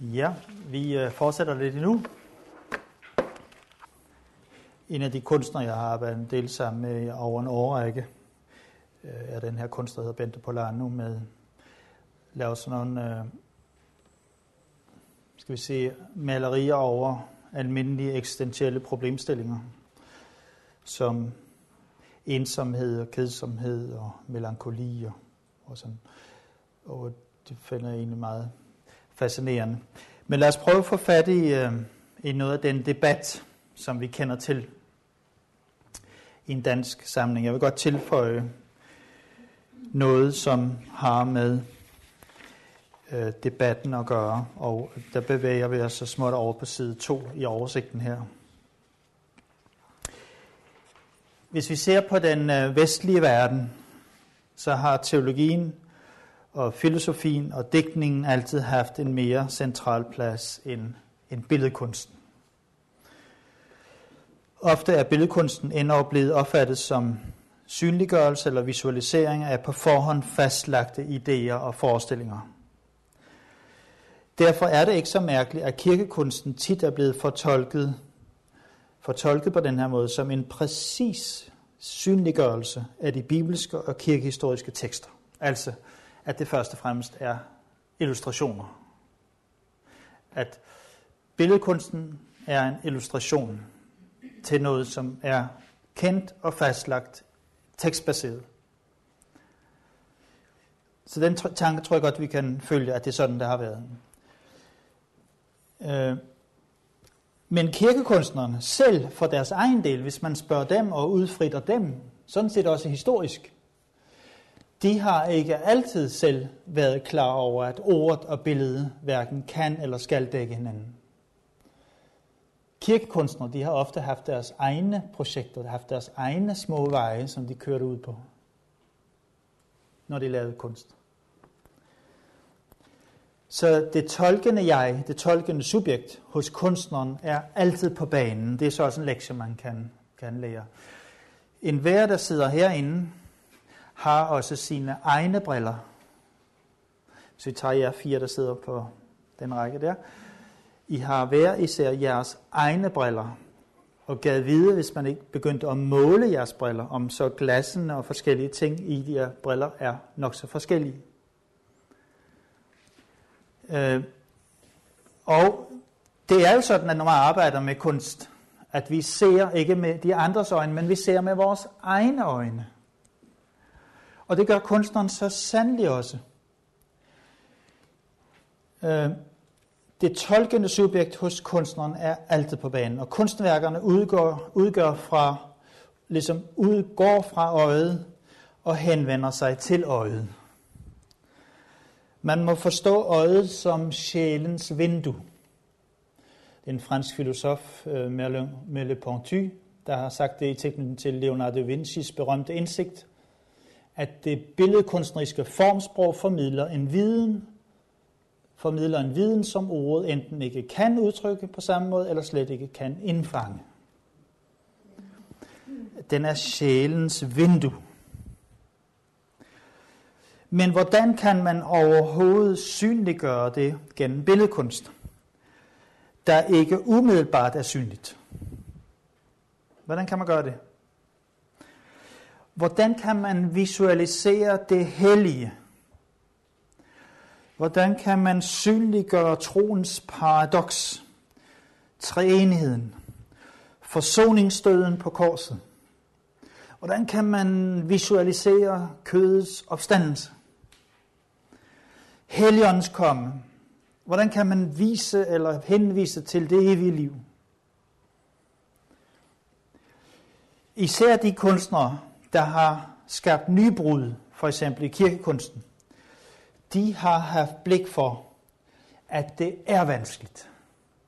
Ja, vi øh, fortsætter lidt endnu. En af de kunstnere, jeg har arbejdet en del sammen med over en årrække, øh, er den her kunstner, der hedder Bente Polano, med laver sådan nogle, øh, skal vi sige, malerier over almindelige eksistentielle problemstillinger, som ensomhed og kedsomhed og melankoli og, og sådan. Og det finder jeg egentlig meget fascinerende. Men lad os prøve at få fat i, øh, i noget af den debat, som vi kender til i en dansk samling. Jeg vil godt tilføje noget, som har med øh, debatten at gøre, og der bevæger vi os så småt over på side 2 i oversigten her. Hvis vi ser på den øh, vestlige verden, så har teologien og filosofien og digtningen altid haft en mere central plads end, end billedkunsten. Ofte er billedkunsten endnu blevet opfattet som synliggørelse eller visualisering af på forhånd fastlagte idéer og forestillinger. Derfor er det ikke så mærkeligt, at kirkekunsten tit er blevet fortolket, fortolket på den her måde som en præcis synliggørelse af de bibelske og kirkehistoriske tekster. Altså, at det først og fremmest er illustrationer. At billedkunsten er en illustration til noget, som er kendt og fastlagt tekstbaseret. Så den tanke tror jeg godt, vi kan følge, at det er sådan, der har været. Øh, men kirkekunstnerne selv for deres egen del, hvis man spørger dem og udfritter dem, sådan set også historisk, de har ikke altid selv været klar over, at ordet og billedet hverken kan eller skal dække hinanden. Kirkekunstnere de har ofte haft deres egne projekter, de har haft deres egne små veje, som de kørte ud på, når de lavede kunst. Så det tolkende jeg, det tolkende subjekt hos kunstneren er altid på banen. Det er så også en lektie, man kan, kan lære. En hver, der sidder herinde, har også sine egne briller. Så vi tager jer fire, der sidder på den række der. I har hver især jeres egne briller. Og gad vide, hvis man ikke begyndte at måle jeres briller, om så glassene og forskellige ting i de her briller er nok så forskellige. Øh, og det er jo sådan, at når man arbejder med kunst, at vi ser ikke med de andres øjne, men vi ser med vores egne øjne. Og det gør kunstneren så sandelig også. Øh, det tolkende subjekt hos kunstneren er altid på banen, og kunstværkerne udgår, udgør fra, ligesom udgår fra øjet og henvender sig til øjet. Man må forstå øjet som sjælens vindue. Det er en fransk filosof, øh, Merleau-Ponty, der har sagt det i tilknytning til Leonardo da Vincis berømte indsigt, at det billedkunstneriske formsprog formidler en viden, formidler en viden, som ordet enten ikke kan udtrykke på samme måde, eller slet ikke kan indfange. Den er sjælens vindue. Men hvordan kan man overhovedet synliggøre det gennem billedkunst, der ikke umiddelbart er synligt? Hvordan kan man gøre det? Hvordan kan man visualisere det hellige? Hvordan kan man synliggøre troens paradoks, treenigheden, forsoningsstøden på korset? Hvordan kan man visualisere kødets opstandelse? Helligåndens komme. Hvordan kan man vise eller henvise til det evige liv? Især de kunstnere, der har skabt nybrud, for eksempel i kirkekunsten, de har haft blik for, at det er vanskeligt.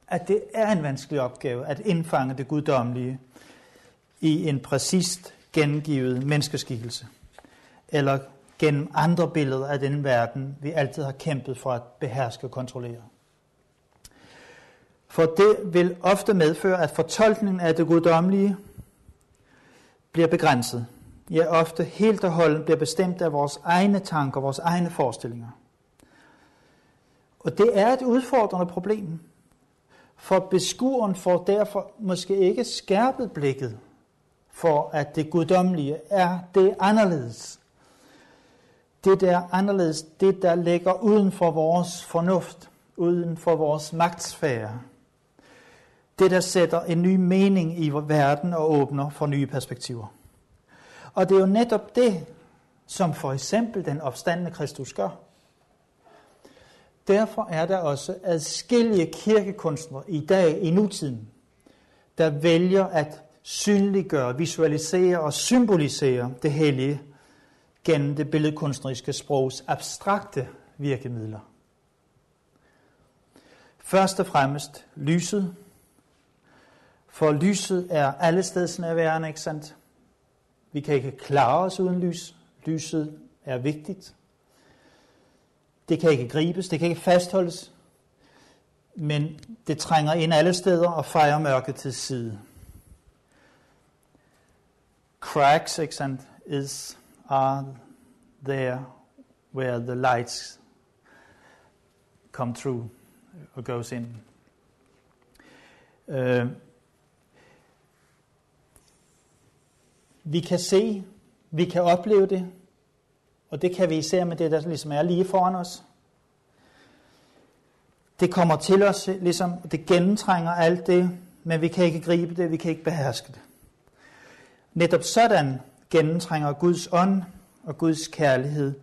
At det er en vanskelig opgave at indfange det guddommelige i en præcist gengivet menneskeskikkelse. Eller gennem andre billeder af den verden, vi altid har kæmpet for at beherske og kontrollere. For det vil ofte medføre, at fortolkningen af det guddommelige bliver begrænset ja ofte helt og holdent bliver bestemt af vores egne tanker, vores egne forestillinger. Og det er et udfordrende problem, for beskueren får derfor måske ikke skærpet blikket for, at det guddommelige er det anderledes. Det der anderledes, det der ligger uden for vores fornuft, uden for vores magtsfære. Det, der sætter en ny mening i verden og åbner for nye perspektiver. Og det er jo netop det, som for eksempel den opstandende Kristus gør. Derfor er der også adskillige kirkekunstnere i dag, i nutiden, der vælger at synliggøre, visualisere og symbolisere det hellige gennem det billedkunstneriske sprogs abstrakte virkemidler. Først og fremmest lyset, for lyset er allestedsnærværende, ikke sandt? Vi kan ikke klare os uden lys. Lyset er vigtigt. Det kan ikke gribes, det kan ikke fastholdes, men det trænger ind alle steder og fejrer mørket til side. Cracks, ikke sandt, is, are there where the lights come through or goes in. Uh, øh, vi kan se, vi kan opleve det, og det kan vi især med det, der ligesom er lige foran os. Det kommer til os, ligesom, det gennemtrænger alt det, men vi kan ikke gribe det, vi kan ikke beherske det. Netop sådan gennemtrænger Guds ånd og Guds kærlighed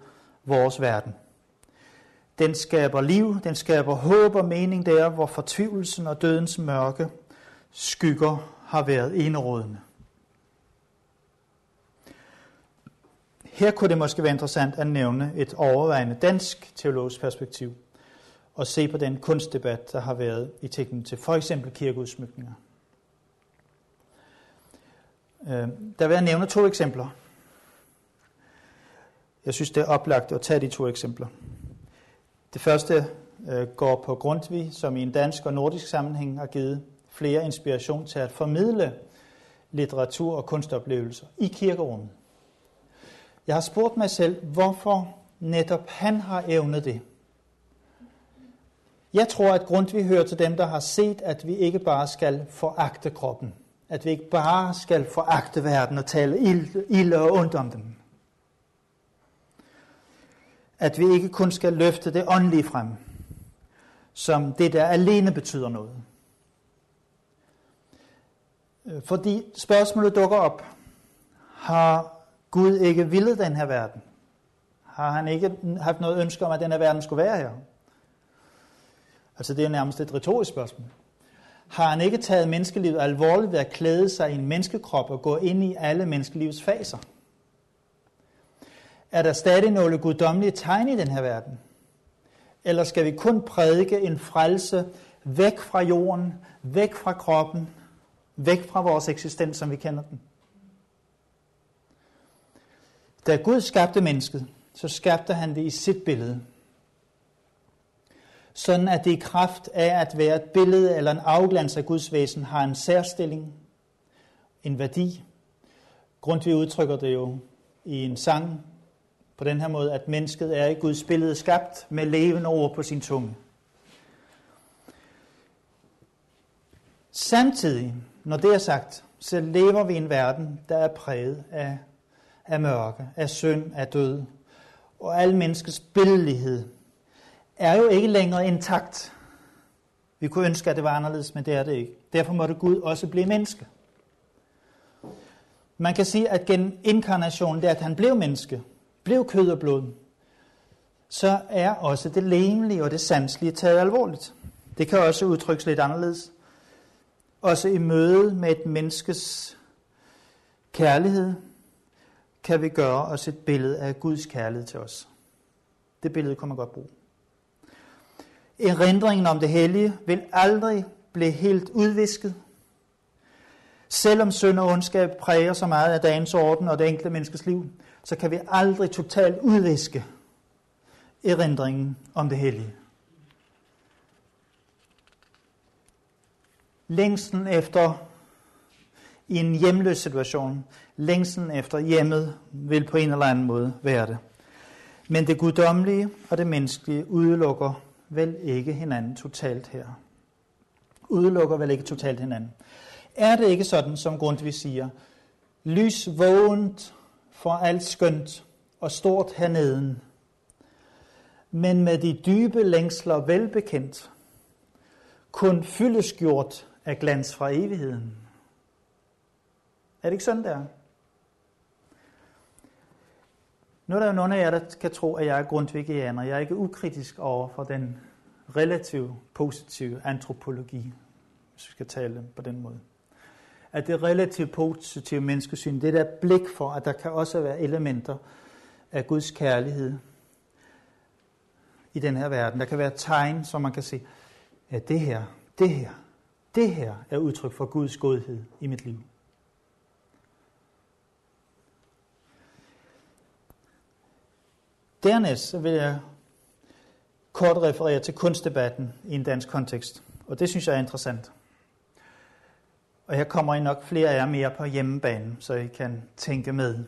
vores verden. Den skaber liv, den skaber håb og mening der, hvor fortvivlelsen og dødens mørke skygger har været enerådende. Her kunne det måske være interessant at nævne et overvejende dansk teologisk perspektiv og se på den kunstdebat, der har været i tilknytning til for eksempel kirkeudsmykninger. Øhm, der vil jeg nævne to eksempler. Jeg synes, det er oplagt at tage de to eksempler. Det første øh, går på Grundtvig, som i en dansk og nordisk sammenhæng har givet flere inspiration til at formidle litteratur og kunstoplevelser i kirkerummet. Jeg har spurgt mig selv, hvorfor netop han har evnet det. Jeg tror, at Grundtvig hører til dem, der har set, at vi ikke bare skal foragte kroppen. At vi ikke bare skal foragte verden og tale ilde og ondt om dem. At vi ikke kun skal løfte det åndelige frem, som det, der alene betyder noget. Fordi spørgsmålet dukker op. Har Gud ikke ville den her verden? Har han ikke haft noget ønske om, at den her verden skulle være her? Altså det er nærmest et retorisk spørgsmål. Har han ikke taget menneskelivet alvorligt ved at klæde sig i en menneskekrop og gå ind i alle menneskelivets faser? Er der stadig nogle guddommelige tegn i den her verden? Eller skal vi kun prædike en frelse væk fra jorden, væk fra kroppen, væk fra vores eksistens, som vi kender den? Da Gud skabte mennesket, så skabte han det i sit billede. Sådan at det i kraft af at være et billede eller en afglans af Guds væsen har en særstilling, en værdi. Grundtvig udtrykker det jo i en sang på den her måde, at mennesket er i Guds billede skabt med levende ord på sin tunge. Samtidig, når det er sagt, så lever vi i en verden, der er præget af af mørke, af synd, af død. Og al menneskets billedlighed er jo ikke længere intakt. Vi kunne ønske, at det var anderledes, men det er det ikke. Derfor måtte Gud også blive menneske. Man kan sige, at gennem inkarnationen, det at han blev menneske, blev kød og blod, så er også det lemlige og det sanselige taget alvorligt. Det kan også udtrykkes lidt anderledes. Også i møde med et menneskes kærlighed, kan vi gøre os et billede af Guds kærlighed til os. Det billede kan man godt bruge. Erindringen om det hellige vil aldrig blive helt udvisket. Selvom synd og ondskab præger så meget af dagens orden og det enkelte menneskes liv, så kan vi aldrig totalt udviske erindringen om det hellige. Længsten efter i en hjemløs situation Længsen efter hjemmet vil på en eller anden måde være det. Men det guddommelige og det menneskelige udelukker vel ikke hinanden totalt her. Udelukker vel ikke totalt hinanden. Er det ikke sådan, som Grundtvig siger, lys vågent for alt skønt og stort herneden, men med de dybe længsler velbekendt, kun fyldesgjort af glans fra evigheden. Er det ikke sådan, der? Nu er der jo nogle af jer, der kan tro, at jeg er grundtvigianer. Jeg er ikke ukritisk over for den relativt positive antropologi, hvis vi skal tale på den måde. At det relativt positive menneskesyn, det der blik for, at der kan også være elementer af Guds kærlighed i den her verden. Der kan være tegn, som man kan se, at det her, det her, det her er udtryk for Guds godhed i mit liv. Dernæst så vil jeg kort referere til kunstdebatten i en dansk kontekst, og det synes jeg er interessant. Og her kommer I nok flere af jer mere på hjemmebane, så I kan tænke med.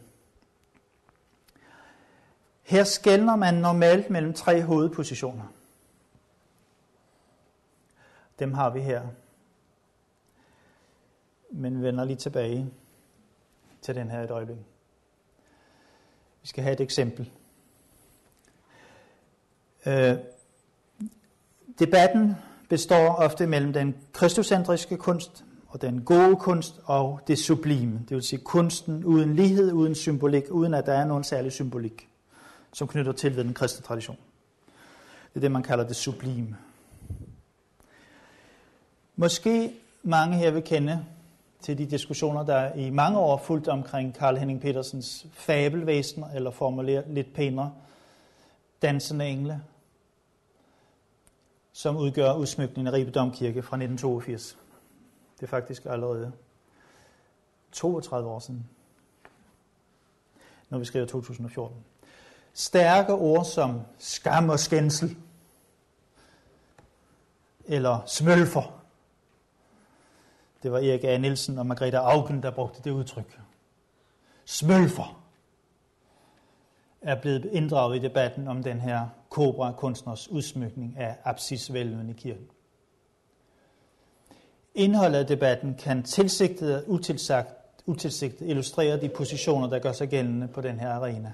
Her skældner man normalt mellem tre hovedpositioner. Dem har vi her. Men vender lige tilbage til den her et øjeblik. Vi skal have et eksempel. Øh, debatten består ofte mellem den kristocentriske kunst og den gode kunst og det sublime. Det vil sige kunsten uden lighed, uden symbolik, uden at der er nogen særlig symbolik, som knytter til ved den kristne tradition. Det er det, man kalder det sublime. Måske mange her vil kende til de diskussioner, der i mange år fulgt omkring Karl Henning Petersens fabelvæsen, eller formuleret lidt pænere, dansende engle, som udgør udsmykningen af Ribe Domkirke fra 1982. Det er faktisk allerede 32 år siden, når vi skriver 2014. Stærke ord som skam og skændsel, eller smølfer. Det var Erik A. Nielsen og Margrethe Augen, der brugte det udtryk. Smølfer er blevet inddraget i debatten om den her kobra-kunstners udsmykning af apsisvælven i kirken. Indholdet af debatten kan tilsigtet og utilsagt, utilsigtet illustrere de positioner, der gør sig gældende på den her arena.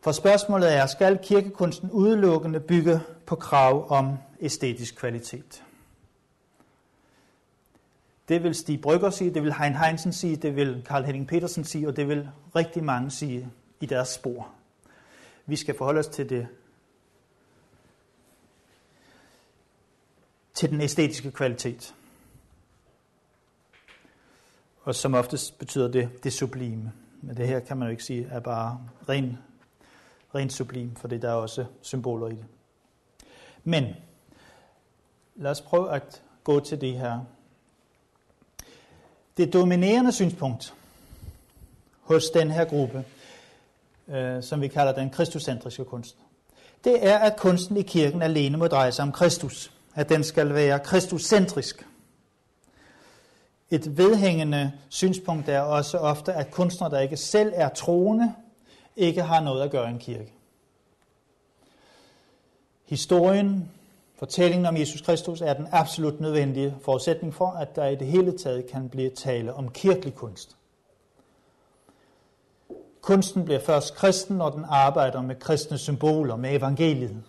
For spørgsmålet er, skal kirkekunsten udelukkende bygge på krav om æstetisk kvalitet? Det vil Stig Brygger sige, det vil Hein Heinsen sige, det vil Karl Henning Petersen sige, og det vil rigtig mange sige i deres spor. Vi skal forholde os til det til den æstetiske kvalitet. Og som oftest betyder det det sublime. Men det her kan man jo ikke sige er bare ren, ren sublim, for det der er også symboler i det. Men lad os prøve at gå til det her. Det dominerende synspunkt hos den her gruppe, øh, som vi kalder den kristocentriske kunst, det er, at kunsten i kirken alene må dreje sig om Kristus at den skal være kristuscentrisk. Et vedhængende synspunkt er også ofte, at kunstnere, der ikke selv er troende, ikke har noget at gøre i en kirke. Historien, fortællingen om Jesus Kristus, er den absolut nødvendige forudsætning for, at der i det hele taget kan blive tale om kirkelig kunst. Kunsten bliver først kristen, når den arbejder med kristne symboler, med evangeliet.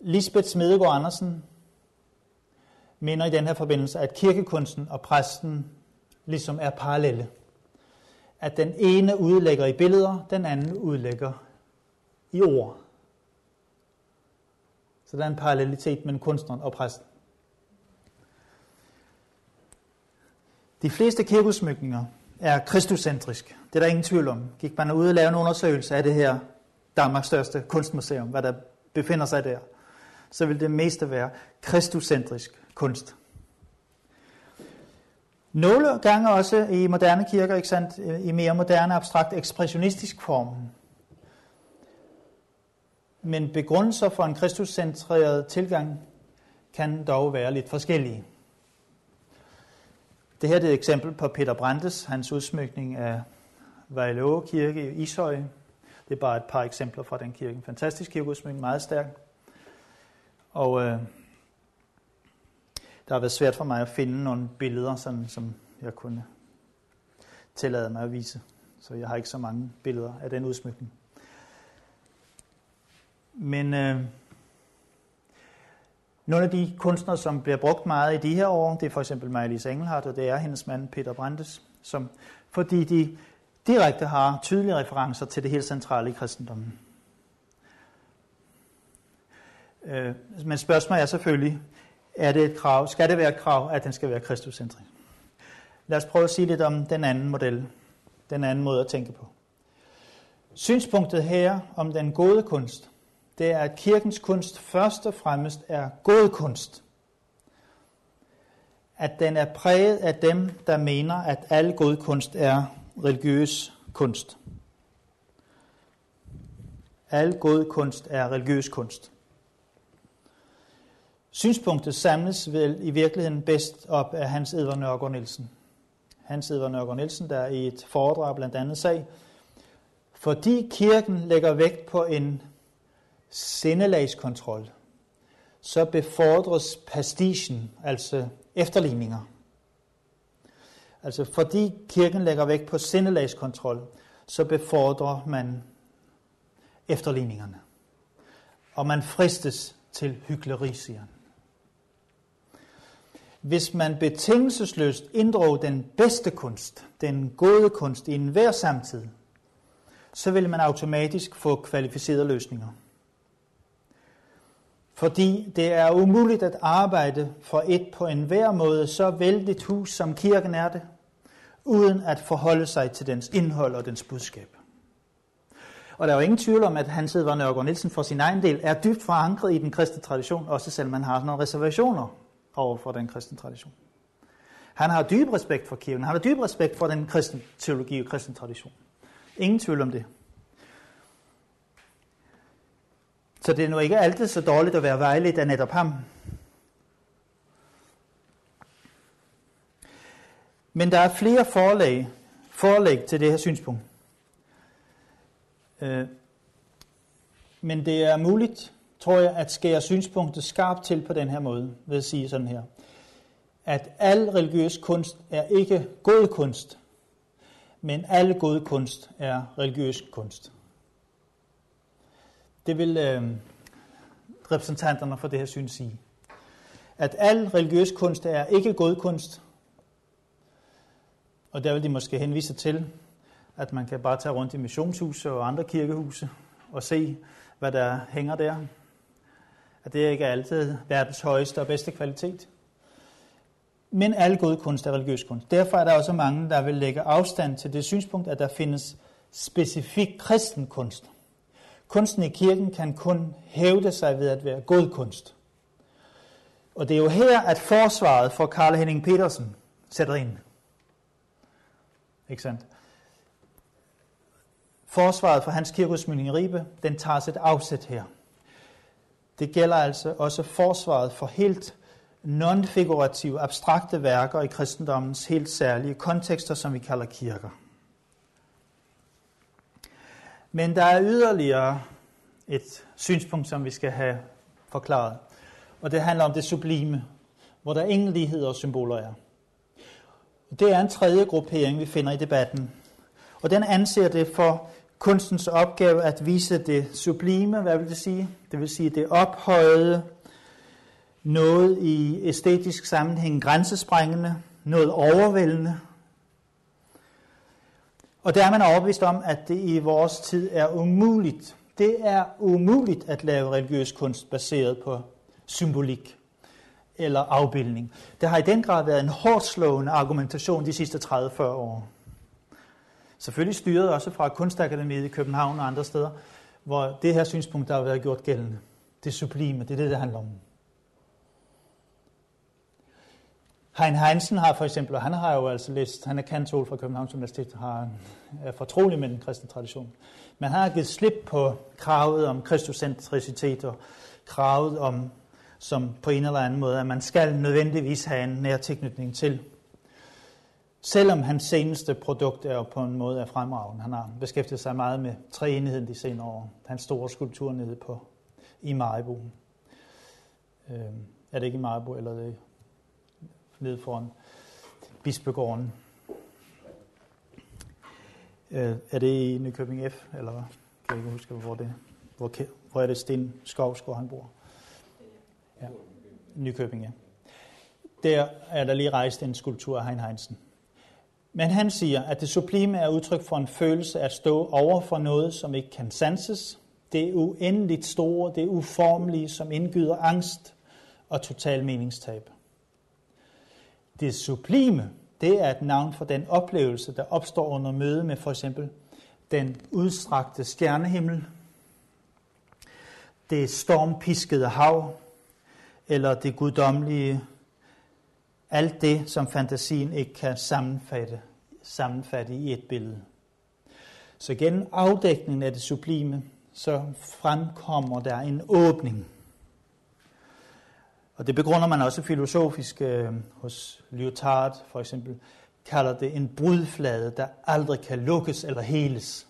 Lisbeth Smedegaard Andersen mener i den her forbindelse, at kirkekunsten og præsten ligesom er parallelle. At den ene udlægger i billeder, den anden udlægger i ord. Så der er en parallelitet mellem kunstneren og præsten. De fleste kirkeudsmykninger er kristuscentrisk. Det er der ingen tvivl om. Gik man ud og lavede en undersøgelse af det her Danmarks største kunstmuseum, hvad der befinder sig der, så vil det meste være kristuscentrisk kunst. Nogle gange også i moderne kirker, ikke sandt, i mere moderne abstrakt ekspressionistisk form. Men begrundelser for en kristuscentreret tilgang kan dog være lidt forskellige. Det her er et eksempel på Peter Brandes, hans udsmykning af Vejlåge Kirke i Ishøj, Det er bare et par eksempler fra den kirke. En fantastisk kirkeudsmykning, meget stærk. Og øh, det har været svært for mig at finde nogle billeder, sådan, som jeg kunne tillade mig at vise. Så jeg har ikke så mange billeder af den udsmykning. Men øh, nogle af de kunstnere, som bliver brugt meget i de her år, det er for eksempel Maja-Lise Engelhardt, og det er hendes mand Peter Brandes, som, fordi de direkte har tydelige referencer til det helt centrale i kristendommen. Øh, men spørgsmålet er selvfølgelig, er det et krav, skal det være et krav, at den skal være kristuscentrisk? Lad os prøve at sige lidt om den anden model, den anden måde at tænke på. Synspunktet her om den gode kunst, det er, at kirkens kunst først og fremmest er god kunst. At den er præget af dem, der mener, at al god kunst er religiøs kunst. Al god kunst er religiøs kunst. Synspunktet samles vel i virkeligheden bedst op af Hans Edvard Nørgaard Nielsen. Hans Edvard Nørgaard Nielsen, der i et foredrag blandt andet sag, fordi kirken lægger vægt på en sindelagskontrol, så befordres pastichen, altså efterligninger. Altså fordi kirken lægger vægt på sindelagskontrol, så befordrer man efterligningerne. Og man fristes til hyggeleri, siger han. Hvis man betingelsesløst inddrog den bedste kunst, den gode kunst i enhver samtid, så vil man automatisk få kvalificerede løsninger. Fordi det er umuligt at arbejde for et på enhver måde så vældigt hus, som kirken er det, uden at forholde sig til dens indhold og dens budskab. Og der er jo ingen tvivl om, at Hans Edvard Nørgaard Nielsen for sin egen del er dybt forankret i den kristne tradition, også selvom man har nogle reservationer over for den kristne tradition. Han har dyb respekt for kirken, han har dyb respekt for den kristne teologi og kristne tradition. Ingen tvivl om det. Så det er nu ikke altid så dårligt at være vejledt af netop ham. Men der er flere forlæg, forlæg til det her synspunkt. Øh, men det er muligt, tror jeg, at skære synspunktet skarpt til på den her måde, ved at sige sådan her. At al religiøs kunst er ikke god kunst, men al god kunst er religiøs kunst. Det vil øh, repræsentanterne for det her syn sige. At al religiøs kunst er ikke god kunst, og der vil de måske henvise til, at man kan bare tage rundt i missionshuse og andre kirkehuse og se, hvad der hænger der. At det ikke er altid verdens højeste og bedste kvalitet. Men al god kunst er religiøs kunst. Derfor er der også mange, der vil lægge afstand til det synspunkt, at der findes specifik kristen kunst. Kunsten i kirken kan kun hævde sig ved at være god kunst. Og det er jo her, at forsvaret for Karl Henning Petersen sætter ind. Ikke sandt? Forsvaret for hans kirkeudsmynding i Ribe, den tager sit afsæt her. Det gælder altså også forsvaret for helt non-figurative, abstrakte værker i kristendommens helt særlige kontekster, som vi kalder kirker. Men der er yderligere et synspunkt, som vi skal have forklaret. Og det handler om det sublime, hvor der ingen ligheder og symboler er. Det er en tredje gruppering, vi finder i debatten. Og den anser det for kunstens opgave at vise det sublime, hvad vil det sige? Det vil sige det ophøjede, noget i æstetisk sammenhæng grænsesprængende, noget overvældende. Og der er man overbevist om, at det i vores tid er umuligt. Det er umuligt at lave religiøs kunst baseret på symbolik eller afbildning. Det har i den grad været en hårdt slående argumentation de sidste 30-40 år. Selvfølgelig styret også fra Kunstakademiet i København og andre steder, hvor det her synspunkt der har været gjort gældende. Det sublime, det er det, det handler om. Hein Heinsen har for eksempel, og han har jo altså læst, han er kantol fra Københavns Universitet, har, er fortrolig med den kristne tradition. Men han har givet slip på kravet om kristocentricitet og kravet om, som på en eller anden måde, at man skal nødvendigvis have en nær tilknytning til Selvom hans seneste produkt er på en måde er fremragende. Han har beskæftiget sig meget med træenigheden de senere år. Hans store skulptur nede på i Maribo. Øh, er det ikke i Maribo, eller er det nede foran Bispegården? Øh, er det i Nykøbing F, eller hvad? Kan jeg ikke huske, hvor det. Hvor, hvor er det Sten Skovsgaard, han bor? Ja. Nykøbing, ja. Der er der lige rejst en skulptur af Hein Heinsen. Men han siger, at det sublime er udtryk for en følelse at stå over for noget, som ikke kan sanses. Det er uendeligt store, det er uformelige, som indgyder angst og total meningstab. Det sublime, det er et navn for den oplevelse, der opstår under møde med for eksempel den udstrakte stjernehimmel, det stormpiskede hav, eller det guddommelige, alt det, som fantasien ikke kan sammenfatte, sammenfatte i et billede. Så gennem afdækningen af det sublime, så fremkommer der en åbning. Og det begrunder man også filosofisk øh, hos Lyotard for eksempel, kalder det en brudflade, der aldrig kan lukkes eller heles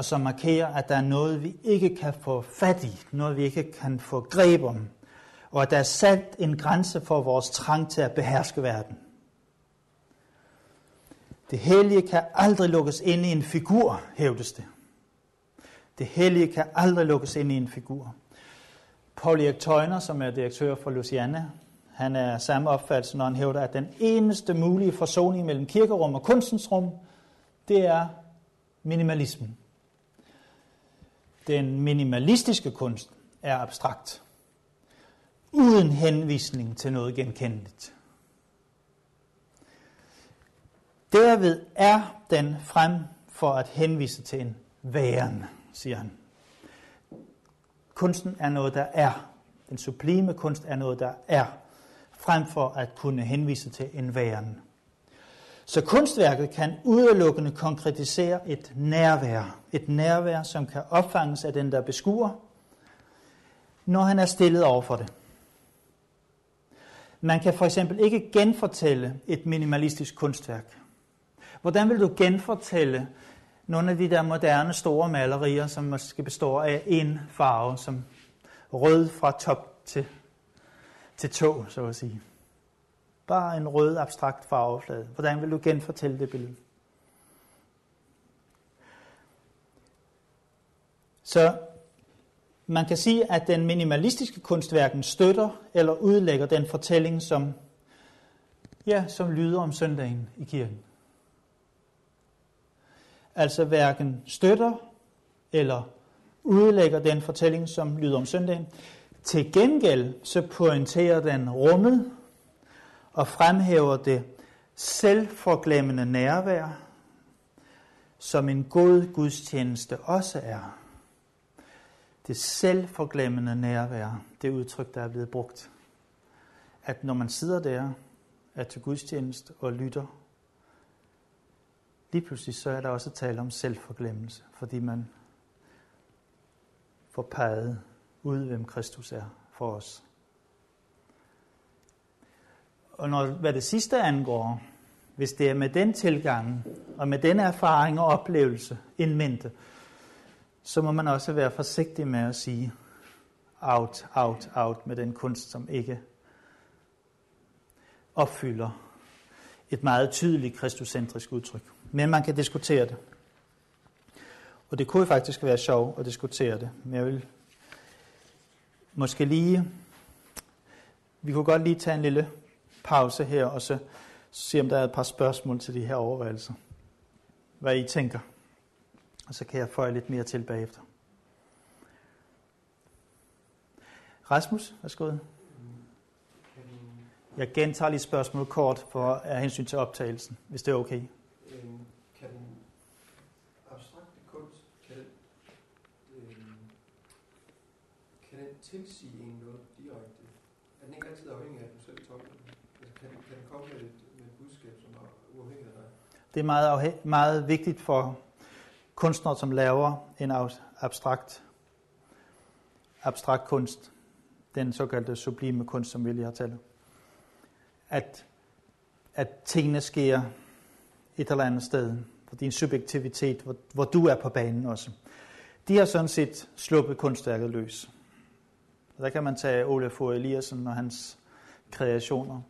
og som markerer, at der er noget, vi ikke kan få fat i, noget, vi ikke kan få greb om, og at der er sat en grænse for vores trang til at beherske verden. Det hellige kan aldrig lukkes ind i en figur, hævdes det. Det hellige kan aldrig lukkes ind i en figur. Paul Erik Tøjner, som er direktør for Luciana, han er samme opfattelse, når han hævder, at den eneste mulige forsoning mellem kirkerum og kunstens rum, det er minimalismen. Den minimalistiske kunst er abstrakt, uden henvisning til noget genkendeligt. Derved er den frem for at henvise til en væren, siger han. Kunsten er noget, der er. Den sublime kunst er noget, der er, frem for at kunne henvise til en væren. Så kunstværket kan udelukkende konkretisere et nærvær. Et nærvær, som kan opfanges af den, der beskuer, når han er stillet over for det. Man kan for eksempel ikke genfortælle et minimalistisk kunstværk. Hvordan vil du genfortælle nogle af de der moderne store malerier, som måske består af en farve, som rød fra top til, til tå, så at sige? Bare en rød abstrakt farveflade. Hvordan vil du genfortælle det billede? Så man kan sige, at den minimalistiske kunstværken støtter eller udlægger den fortælling, som, ja, som lyder om søndagen i kirken. Altså hverken støtter eller udlægger den fortælling, som lyder om søndagen. Til gengæld så pointerer den rummet og fremhæver det selvforglemmende nærvær, som en god gudstjeneste også er. Det selvforglemmende nærvær, det udtryk, der er blevet brugt. At når man sidder der, er til gudstjeneste og lytter, lige pludselig så er der også tale om selvforglemmelse, fordi man får peget ud, hvem Kristus er for os. Og når, hvad det sidste angår, hvis det er med den tilgang og med den erfaring og oplevelse indmente, så må man også være forsigtig med at sige out, out, out med den kunst, som ikke opfylder et meget tydeligt kristocentrisk udtryk. Men man kan diskutere det. Og det kunne faktisk være sjovt at diskutere det, men jeg vil måske lige, vi kunne godt lige tage en lille pause her, og så se, om der er et par spørgsmål til de her overvejelser. Hvad I tænker. Og så kan jeg føje lidt mere til bagefter. Rasmus, værsgo. Jeg gentager lige spørgsmålet kort for at hensyn til optagelsen, hvis det er okay. Øhm, kan den abstrakte kunst, kan den, øhm, kan den tilsige en noget direkte? Er den ikke altid afhængig af, at du selv tolker den? kan, kan den komme med et, med et budskab, som er uafhængigt af dig? Det er meget, meget vigtigt for kunstnere, som laver en abstrakt, abstrakt kunst, den såkaldte sublime kunst, som vi lige har talt at at tingene sker et eller andet sted, for din subjektivitet, hvor, hvor du er på banen også. De har sådan set sluppet kunstværket løs. Og der kan man tage Olaf Eliassen og hans kreationer.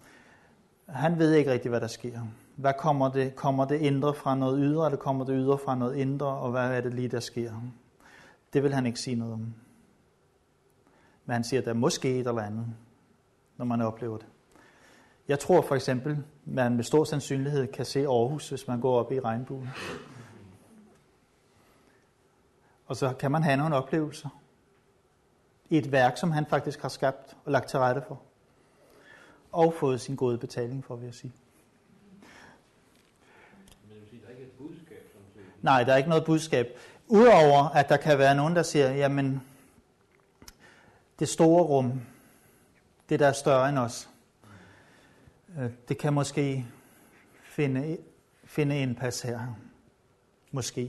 Han ved ikke rigtig, hvad der sker. Hvad kommer det? Kommer det indre fra noget ydre, eller kommer det ydre fra noget indre, og hvad er det lige, der sker? Det vil han ikke sige noget om. Men han siger, at der måske et eller andet, når man oplever det. Jeg tror for eksempel, man med stor sandsynlighed kan se Aarhus, hvis man går op i regnbuen. Og så kan man have nogle oplevelser i et værk, som han faktisk har skabt og lagt til rette for. Og fået sin gode betaling for, vil jeg sige. Men det vil sige, der er ikke et budskab, sådan set. Nej, der er ikke noget budskab. Udover at der kan være nogen, der siger, jamen, det store rum, det der er større end os, det kan måske finde, finde pas her. Måske.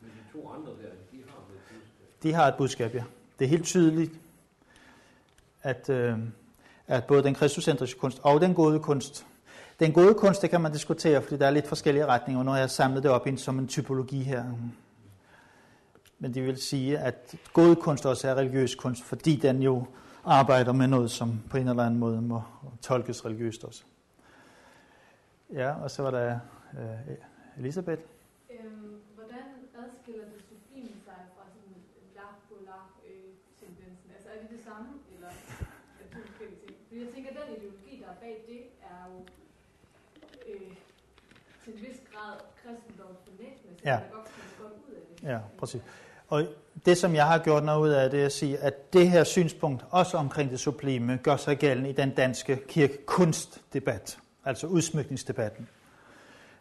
Men de to andre der, de har et budskab. De har et budskab, ja. Det er helt tydeligt, at, øh, at både den kristuscentriske kunst og den gode kunst, den gode kunst, det kan man diskutere, fordi der er lidt forskellige retninger, og nu har jeg samlet det op i som en typologi her. Men det vil sige, at god kunst også er religiøs kunst, fordi den jo arbejder med noget, som på en eller anden måde må tolkes religiøst også. Ja, og så var der øh, Elisabeth. Øhm, hvordan adskiller det sublime sig fra sådan la på la øh, tendensen? Altså er det det samme, eller er det forskellige ting? Fordi jeg tænker, at den ideologi, der er bag det, er jo øh, til en vis grad kristendoms fornægtende, så Ja. der godt kan godt ud af det. Ja, præcis. Og det, som jeg har gjort noget ud af, det er at sige, at det her synspunkt, også omkring det sublime, gør sig gældende i den danske kirkekunstdebat, altså udsmykningsdebatten.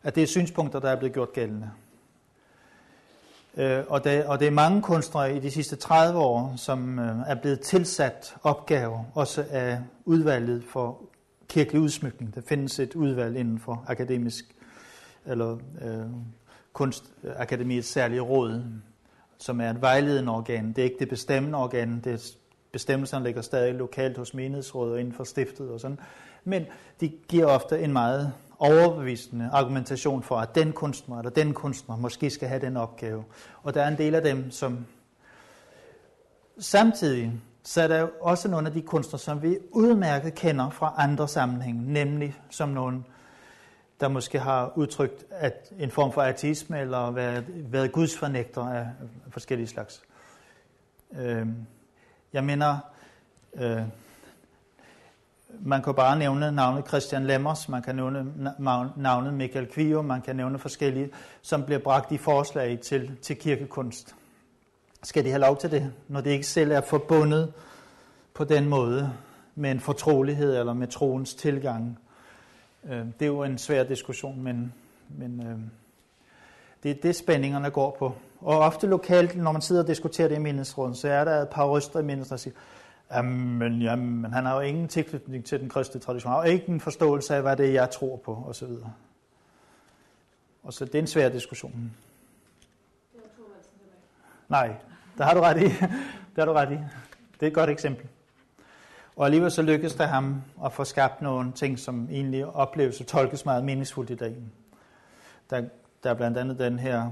At det er synspunkter, der er blevet gjort gældende. Øh, Og det, og det er mange kunstnere i de sidste 30 år, som øh, er blevet tilsat opgaver, også af udvalget for kirkelig udsmykning. Der findes et udvalg inden for akademisk, eller øh, kunstakademiets særlige råd, som er et vejledende organ. Det er ikke det bestemmende organ, det er bestemmelserne ligger stadig lokalt hos menighedsrådet og inden for stiftet og sådan. Men de giver ofte en meget overbevisende argumentation for, at den kunstner eller den kunstner måske skal have den opgave. Og der er en del af dem, som samtidig så er der jo også nogle af de kunstnere, som vi udmærket kender fra andre sammenhænge, nemlig som nogen, der måske har udtrykt at en form for ateisme eller været, været gudsfornægter af forskellige slags. Øh, jeg mener, øh, man kan bare nævne navnet Christian Lemmers, man kan nævne navnet Michael Kvio, man kan nævne forskellige, som bliver bragt i forslag til, til kirkekunst. Skal de have lov til det, når det ikke selv er forbundet på den måde med en fortrolighed eller med troens tilgang? Øh, Det er jo en svær diskussion, men, men øh, det er det, spændingerne går på. Og ofte lokalt, når man sidder og diskuterer det i menighedsrådet, så er der et par røster i menighedsrådet, der siger, jamen, jamen, han har jo ingen tilknytning til den kristne tradition, han har ikke en forståelse af, hvad det er, jeg tror på, osv. Og så det er en svær diskussion. Det var Nej, der har du ret i. Det har du ret i. Det er et godt eksempel. Og alligevel så lykkedes det ham at få skabt nogle ting, som egentlig opleves og tolkes meget meningsfuldt i dag. Der, der er blandt andet den her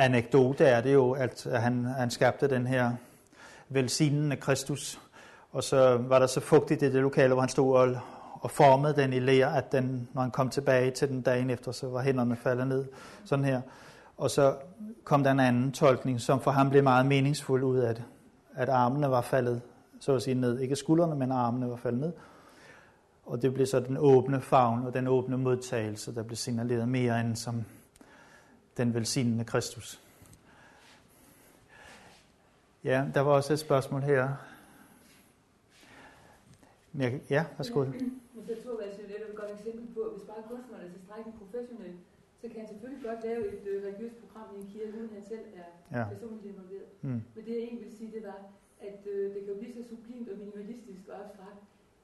anekdote, er det jo, at han, han skabte den her velsignende Kristus, og så var der så fugtigt i det lokale, hvor han stod og, og formede den i lær, at den, når han kom tilbage til den dagen efter, så var hænderne faldet ned, sådan her. Og så kom der en anden tolkning, som for ham blev meget meningsfuld ud af det. At armene var faldet, så at sige, ned. Ikke skuldrene, men armene var faldet ned. Og det blev så den åbne favn og den åbne modtagelse, der blev signaleret mere end som den velsignende Kristus. Ja, der var også et spørgsmål her. Men jeg- Ja, værsgo. Men så tror jeg, at det er et godt eksempel på, at hvis bare kunstneren er tilstrækkeligt professionel, så kan han selvfølgelig godt lave et øh, religiøst program i en kirke, uden han selv er Ja. personligt involveret. Mm. Men det jeg egentlig vil sige, det var, at øh, det kan blive så sublimt og minimalistisk og abstrakt,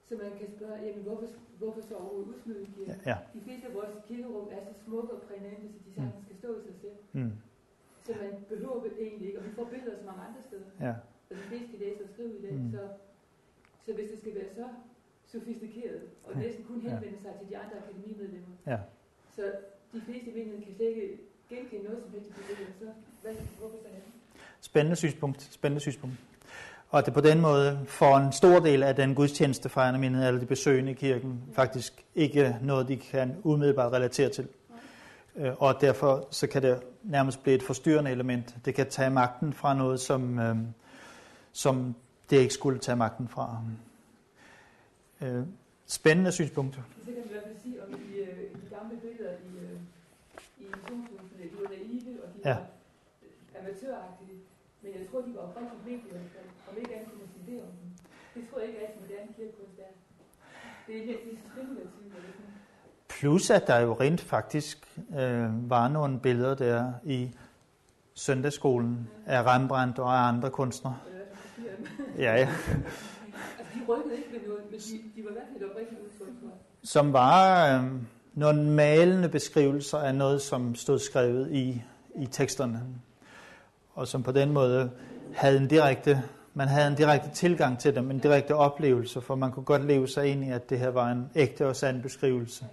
så man kan spørge, jamen hvorfor, hvorfor så overhovedet udsmyde en kirke? Ja. De fleste af vores kirkerum er så smukke og prægnante, så de sagtens skal stå i sig selv. Mm. Så man behøver egentlig ikke, og vi får billeder så mange andre steder. Ja. Og de fleste kan læse og skrive i dag, Mm. så, så hvis det skal være så sofistikeret, og Ja. næsten kun Ja. henvende sig til de andre akademimedlemmer. Ja. Så de fleste i kan slet ikke genkende noget som helst i det, så hvad, hvorfor så andet? Spændende synspunkt. Spændende synspunkt. Og det på den måde for en stor del af den gudstjeneste fejrende menighed, eller de besøgende i kirken, faktisk ikke noget, de kan umiddelbart relatere til. Øh, Og derfor så kan det nærmest blive et forstyrrende element. Det kan tage magten fra noget, som, øh, som det ikke skulle tage magten fra. Øh, Spændende synspunkt. Så kan man i hvert fald sige om de, øh, de gamle billeder i, i missionshusene, de var naive, og de Ja. var amatøragtige, men jeg tror, de var oprigtigt vigtige, i hvert fald. Ikke andet det om dem. Det tror jeg ikke at moderne kirkekunst er. Det er så spekulativt. Plus at der jo rent faktisk øh, var nogle billeder der i søndagsskolen af Rembrandt og af andre kunstnere. Ja, ja. Altså, de rykkede ikke med noget, men de, de var i hvert fald oprigtigt udtryk for. Som var øh, nogle malende beskrivelser af noget, som stod skrevet i, i teksterne. Og som på den måde havde en direkte, man havde en direkte tilgang til dem, en direkte oplevelse, for man kunne godt leve sig ind i, at det her var en ægte og sand beskrivelse.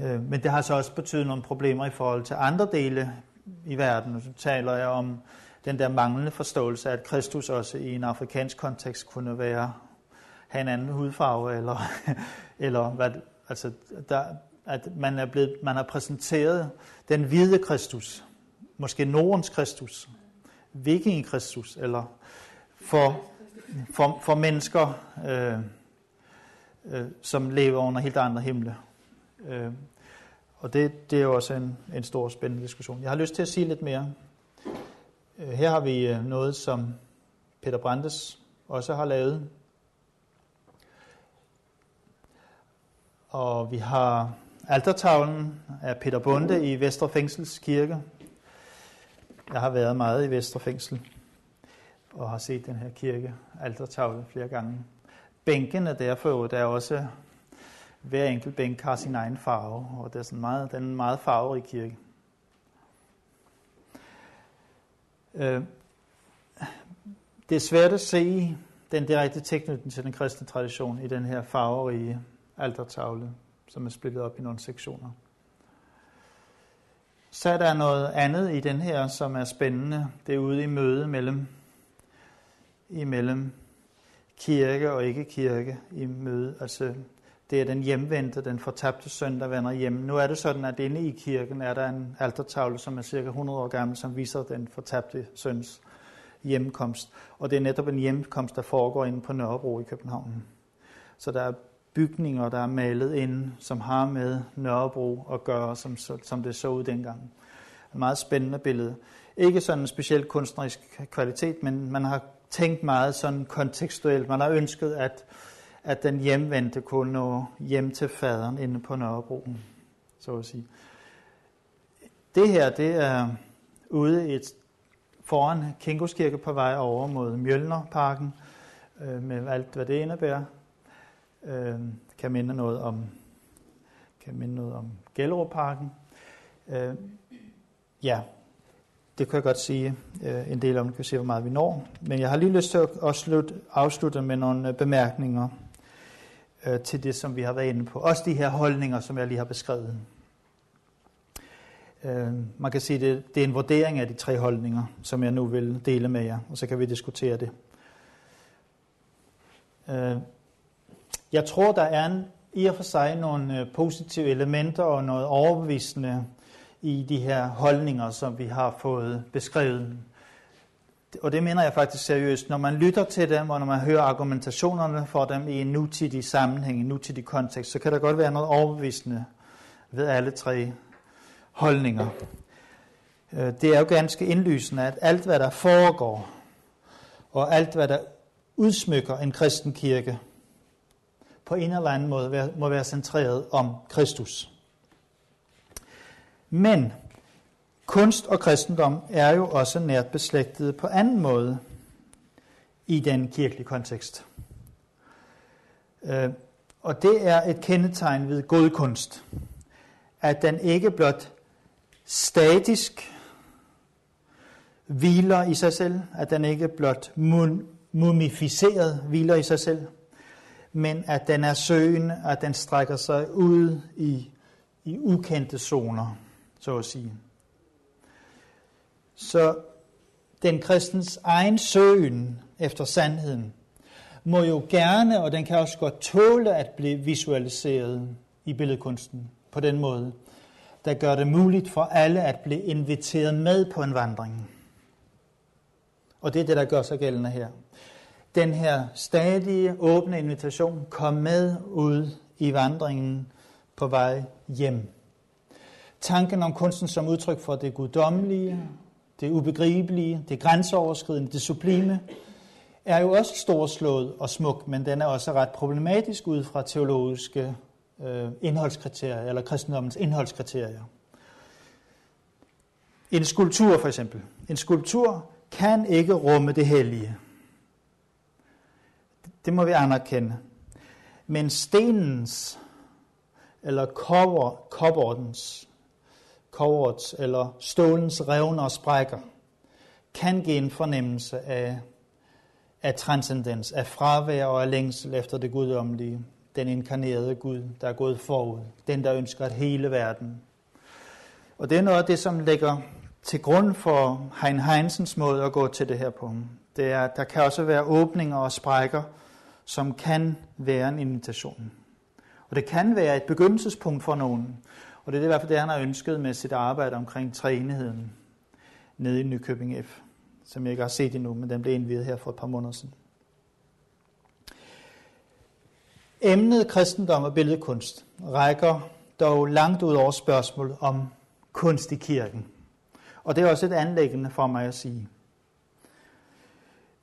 Øh, men det har så også betydet nogle problemer i forhold til andre dele i verden. Så taler jeg om den der manglende forståelse af, at Kristus også i en afrikansk kontekst kunne være have en anden hudfarve, eller, eller hvad, altså, der, at man, er blevet, man har præsenteret den hvide Kristus, måske Nordens Kristus, viking Kristus, eller for, for, for mennesker, øh, øh, som lever under helt andre himle. Øh, og det, det er jo også en, en stor spændende diskussion. Jeg har lyst til at sige lidt mere. Øh, her har vi øh, noget, som Peter Brandes også har lavet. Og vi har altertavlen af Peter Bunde i Vestre Fængselskirke, jeg har været meget i Vesterfængsel og har set den her kirke, altertavle, flere gange. Bænkene derfor, der er også, hver enkelt bænk har sin egen farve, og det er sådan meget, den er en meget farverig kirke. Øh, det er svært at se den direkte tilknytning til den kristne tradition i den her farverige altertavle, som er splittet op i nogle sektioner. Så er der noget andet i den her, som er spændende. Det er ude i møde mellem, imellem kirke og ikke kirke i møde. Altså, det er den hjemvendte, den fortabte søn, der vender hjem. Nu er det sådan, at inde i kirken er der en altertavle, som er cirka 100 år gammel, som viser den fortabte søns hjemkomst. Og det er netop en hjemkomst, der foregår inde på Nørrebro i København. Så der er bygninger, der er malet ind, som har med Nørrebro at gøre, som, som det så ud dengang. Et meget spændende billede. Ikke sådan en speciel kunstnerisk kvalitet, men man har tænkt meget sådan kontekstuelt. Man har ønsket, at, at den hjemvendte kunne nå hjem til faderen inde på Nørrebro, så at sige. Det her, det er ude et, foran Kinkoskirke på vej over mod Mjølnerparken, øh, med alt, hvad det indebærer øh, kan minde noget om kan minde noget om Gellerup-parken. Øh, ja, det kan jeg godt sige øh, en del om, kan se, hvor meget vi når. Men jeg har lige lyst til at afslutte, afslutte med nogle øh, bemærkninger øh, til det, som vi har været inde på. Også de her holdninger, som jeg lige har beskrevet. Øh, man kan sige, det, det er en vurdering af de tre holdninger, som jeg nu vil dele med jer, og så kan vi diskutere det. Øh, jeg tror, der er en, i og for sig nogle øh, positive elementer og noget overbevisende i de her holdninger, som vi har fået beskrevet. Og det mener jeg faktisk seriøst. Når man lytter til dem, og når man hører argumentationerne for dem i en nutidig sammenhæng, en nutidig kontekst, så kan der godt være noget overbevisende ved alle tre holdninger. Øh, det er jo ganske indlysende, at alt hvad der foregår, og alt hvad der udsmykker en kristen kirke, på en eller anden måde må være centreret om Kristus. Men kunst og kristendom er jo også nært beslægtede på anden måde i den kirkelige kontekst. Øh, og det er et kendetegn ved god kunst, at den ikke blot statisk hviler i sig selv, at den ikke blot mumificeret hviler i sig selv, men at den er søgende, at den strækker sig ud i, i ukendte zoner, så at sige. Så den kristens egen søgen efter sandheden må jo gerne, og den kan også godt tåle at blive visualiseret i billedkunsten på den måde, der gør det muligt for alle at blive inviteret med på en vandring. Og det er det, der gør sig gældende her. Den her stadige åbne invitation, kom med ud i vandringen på vej hjem. Tanken om kunsten som udtryk for det guddommelige, det ubegribelige, det grænseoverskridende, det sublime, er jo også storslået og smuk, men den er også ret problematisk ud fra teologiske øh, indholdskriterier, eller kristendommens indholdskriterier. En skulptur for eksempel. En skulptur kan ikke rumme det hellige. Det må vi anerkende. Men stenens, eller kovertens, koverts, eller stålens revner og sprækker, kan give en fornemmelse af, af transcendens, af fravær og af længsel efter det guddommelige. Den inkarnerede Gud, der er gået forud. Den, der ønsker at hele verden. Og det er noget af det, som ligger til grund for Hein Heinsens måde at gå til det her på. Det er, der kan også være åbninger og sprækker, som kan være en invitation. Og det kan være et begyndelsespunkt for nogen. Og det er i hvert fald det, han har ønsket med sit arbejde omkring træenigheden nede i Nykøbing F, som jeg ikke har set endnu, men den blev indvidet her for et par måneder siden. Emnet kristendom og billedkunst rækker dog langt ud over spørgsmål om kunst i kirken. Og det er også et anlæggende for mig at sige.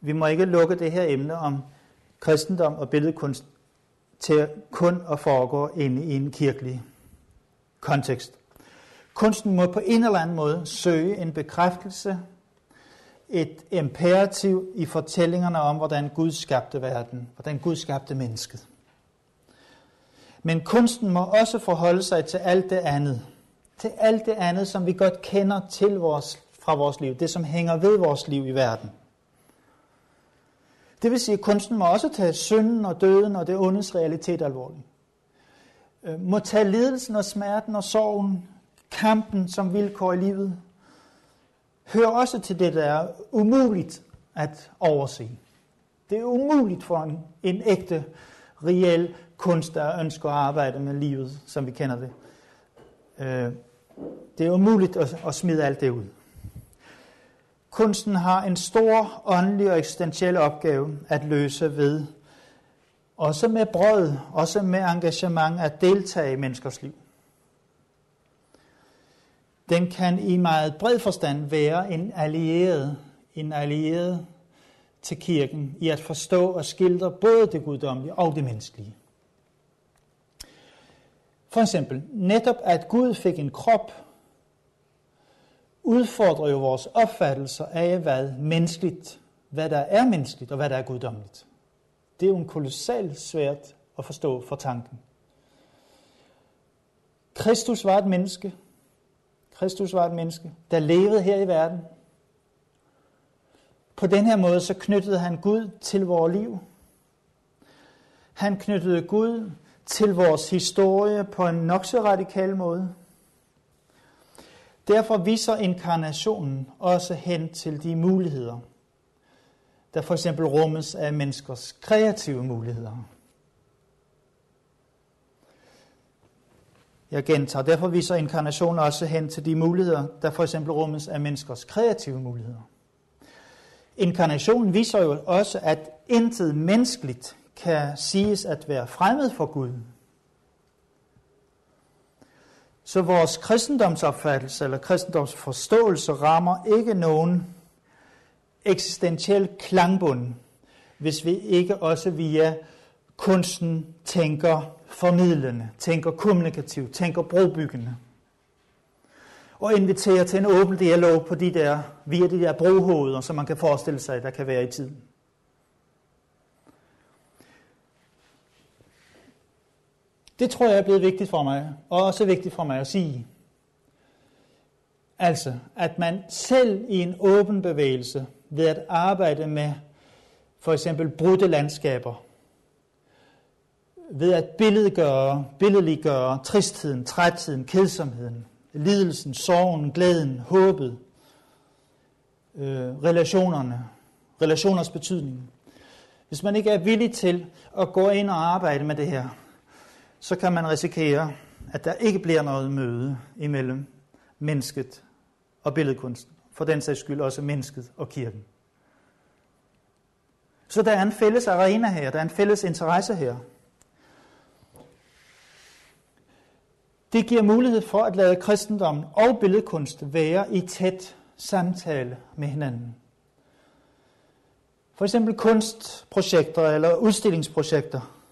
Vi må ikke lukke det her emne om kristendom og billedkunst til kun at foregå inde i en kirkelig kontekst. Kunsten må på en eller anden måde søge en bekræftelse, et imperativ i fortællingerne om, hvordan Gud skabte verden, hvordan Gud skabte mennesket. Men kunsten må også forholde sig til alt det andet. Til alt det andet, som vi godt kender til vores, fra vores liv. Det, som hænger ved vores liv i verden. Det vil sige, at kunsten må også tage synden og døden og det ondes realitet alvorligt. Øh, må tage lidelsen og smerten og sorgen, kampen som vilkår i livet. hører også til det, der er umuligt at overse. Det er umuligt for en, en ægte, reel kunst, der ønsker at arbejde med livet, som vi kender det. Øh, det er umuligt at, at smide alt det ud. Kunsten har en stor åndelig og eksistentiel opgave at løse ved, også med brød, også med engagement, at deltage i menneskers liv. Den kan i meget bred forstand være en allieret, en allieret til kirken i at forstå og skildre både det guddommelige og det menneskelige. For eksempel, netop at Gud fik en krop, udfordrer jo vores opfattelser af, hvad menneskeligt, hvad der er menneskeligt og hvad der er guddommeligt. Det er jo en kolossalt svært at forstå for tanken. Kristus var et menneske. Kristus var et menneske, der levede her i verden. På den her måde så knyttede han Gud til vores liv. Han knyttede Gud til vores historie på en nok så radikal måde. Derfor viser inkarnationen også hen til de muligheder, der for eksempel rummes af menneskers kreative muligheder. Jeg gentager, derfor viser inkarnationen også hen til de muligheder, der for eksempel rummes af menneskers kreative muligheder. Inkarnationen viser jo også, at intet menneskeligt kan siges at være fremmed for Gud. Så vores kristendomsopfattelse eller kristendomsforståelse rammer ikke nogen eksistentiel klangbund, hvis vi ikke også via kunsten tænker formidlende, tænker kommunikativt, tænker brobyggende. Og inviterer til en åben dialog på de der, via de der brohoveder, som man kan forestille sig, der kan være i tiden. Det tror jeg er blevet vigtigt for mig, og også vigtigt for mig at sige. Altså, at man selv i en åben bevægelse ved at arbejde med for eksempel brudte landskaber, ved at billedgøre, billedliggøre tristheden, trætheden, kedsomheden, lidelsen, sorgen, glæden, håbet, øh, relationerne, relationers betydning. Hvis man ikke er villig til at gå ind og arbejde med det her, så kan man risikere, at der ikke bliver noget møde imellem mennesket og billedkunsten. For den sags skyld også mennesket og kirken. Så der er en fælles arena her, der er en fælles interesse her. Det giver mulighed for at lade kristendommen og billedkunst være i tæt samtale med hinanden. For eksempel kunstprojekter eller udstillingsprojekter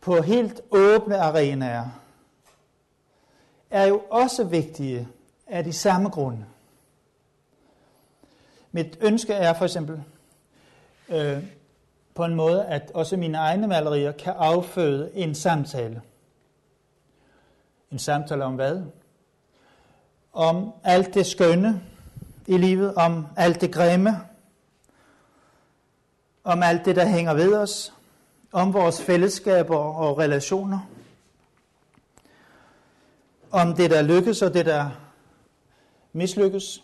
på helt åbne arenaer er jo også vigtige af de samme grunde. Mit ønske er for eksempel øh, på en måde, at også mine egne malerier kan afføde en samtale. En samtale om hvad? Om alt det skønne i livet, om alt det grimme, om alt det, der hænger ved os, om vores fællesskaber og relationer, om det, der lykkes og det, der mislykkes.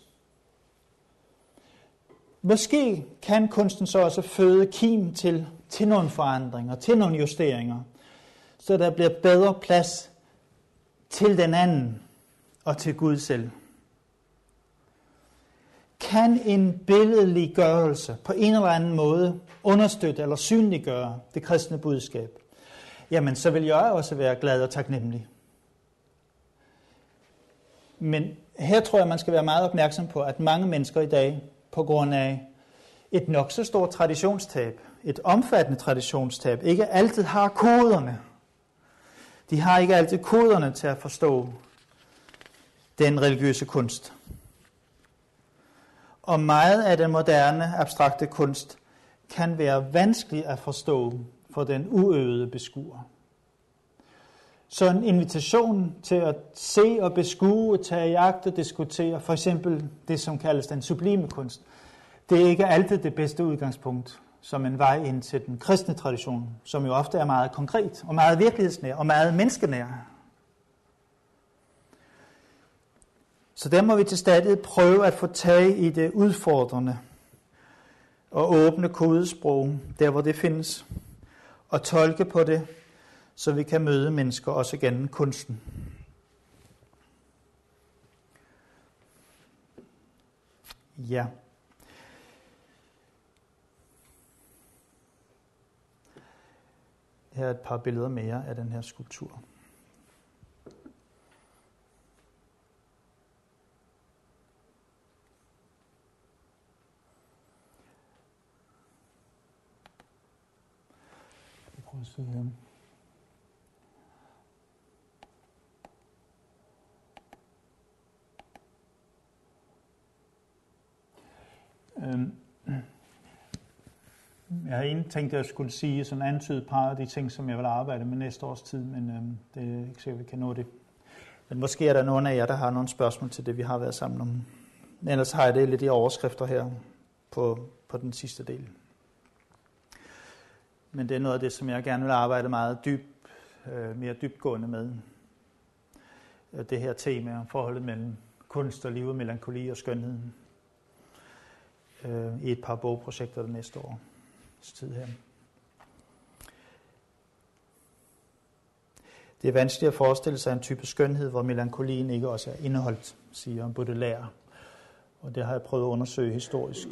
Måske kan kunsten så også føde kim til, til nogle forandringer, til nogle justeringer, så der bliver bedre plads til den anden og til Gud selv. Kan en billedliggørelse på en eller anden måde understøtte eller synliggøre det kristne budskab, jamen så vil jeg også være glad og taknemmelig. Men her tror jeg, man skal være meget opmærksom på, at mange mennesker i dag, på grund af et nok så stort traditionstab, et omfattende traditionstab, ikke altid har koderne. De har ikke altid koderne til at forstå den religiøse kunst. Og meget af den moderne abstrakte kunst kan være vanskelig at forstå for den uøvede beskuer. Så en invitation til at se og beskue, tage i agt og diskutere, for eksempel det, som kaldes den sublime kunst, det er ikke altid det bedste udgangspunkt som en vej ind til den kristne tradition, som jo ofte er meget konkret og meget virkelighedsnær og meget menneskenær. Så der må vi til stadig prøve at få tag i det udfordrende og åbne kodesprog, der hvor det findes, og tolke på det, så vi kan møde mennesker også gennem kunsten. Ja. Her er et par billeder mere af den her skulptur. Prøve at se her. Øhm, jeg havde egentlig tænkt, at jeg skulle sige sådan antydet par af de ting, som jeg vil arbejde med næste års tid, men øhm, det er ikke sikkert, at vi kan nå det. Men måske er der nogen af jer, der har nogle spørgsmål til det, vi har været sammen om. Ellers har jeg det lidt i overskrifter her på, på den sidste del. Men det er noget af det, som jeg gerne vil arbejde meget dyb, øh, mere dybtgående med. Det her tema om forholdet mellem kunst og liv melankoli og skønheden øh, i et par bogprojekter det næste år tid her. Det er vanskeligt at forestille sig en type skønhed, hvor melankolien ikke også er indeholdt, siger Baudelaire. Og det har jeg prøvet at undersøge historisk.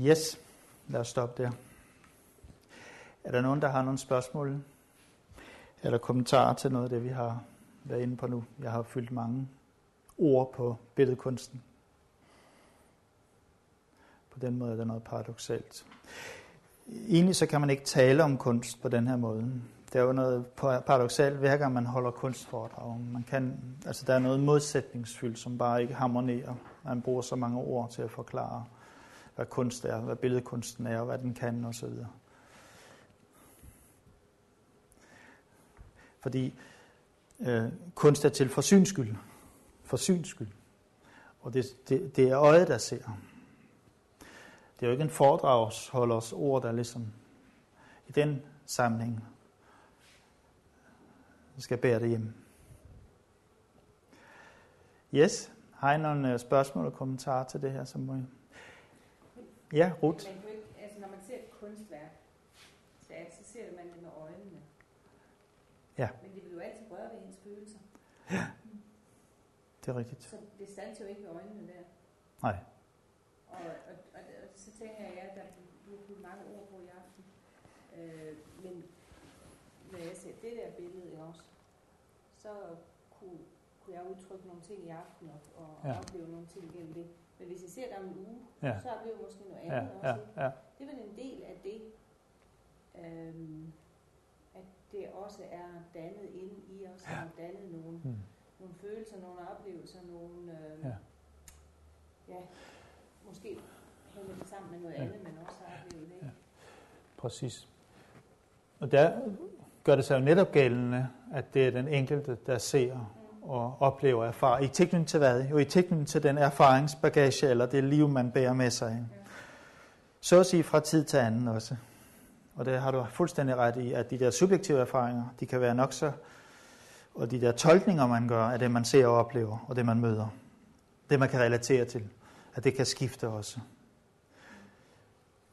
Yes, lad os stoppe der. Er der nogen, der har nogle spørgsmål eller kommentarer til noget af det, vi har været inde på nu? Jeg har fyldt mange ord på billedkunsten. På den måde er der noget paradoxalt. Egentlig så kan man ikke tale om kunst på den her måde. Der er jo noget paradoxalt, hver gang man holder kunstforedrag. Man kan, altså der er noget modsætningsfyldt, som bare ikke harmonerer. Man bruger så mange ord til at forklare, hvad kunst er, hvad billedkunsten er, og hvad den kan osv. Fordi øh, kunst er til for syns skyld. For syns skyld. Og det, det, det er øjet, der ser. det er jo ikke en foredragsholders ord, der ligesom i den sammenhæng skal bære det hjem. Yes, har I nogle øh, spørgsmål og kommentarer til det her? Så må I... Ja, Ruth. Man kan ikke, altså når man ser et kunstværk, så, så ser man det med øjnene. Ja. Men det vil jo altid røre ved hendes følelser. Det er rigtigt. Så det standser jo ikke ved øjnene der. Nej. Og, og, og, og så tænker jeg, at der bliver puttet mange ord på i aften. Øh, men når jeg ser det der billede også, så kunne, kunne jeg udtrykke nogle ting i aften og, og Ja. ja. opleve nogle ting gennem det. Men hvis jeg ser det om en uge, Ja. så oplever jeg måske noget Ja, andet ja, også. ikke? ja. Det er vel en del af det, øhm, at det også er dannet inde i os, ja. og dannet nogle, Mm. nogle følelser, nogle oplevelser, nogle, øhm, Ja. ja. ja, måske hænger det sammen med noget Ja. ja. andet, man også har oplevet, ikke? Ja. Præcis. Og der gør det sig jo netop gældende, at det er den enkelte, der ser og oplever erfaring. I tilknytning til hvad? Jo, i tilknytning til den erfaringsbagage, eller det liv, man bærer med sig. Så at sige fra tid til anden også. Og det har du fuldstændig ret i, at de der subjektive erfaringer, de kan være nok så, og de der tolkninger, man gør af det, man ser og oplever, og det, man møder, det, man kan relatere til, at det kan skifte også.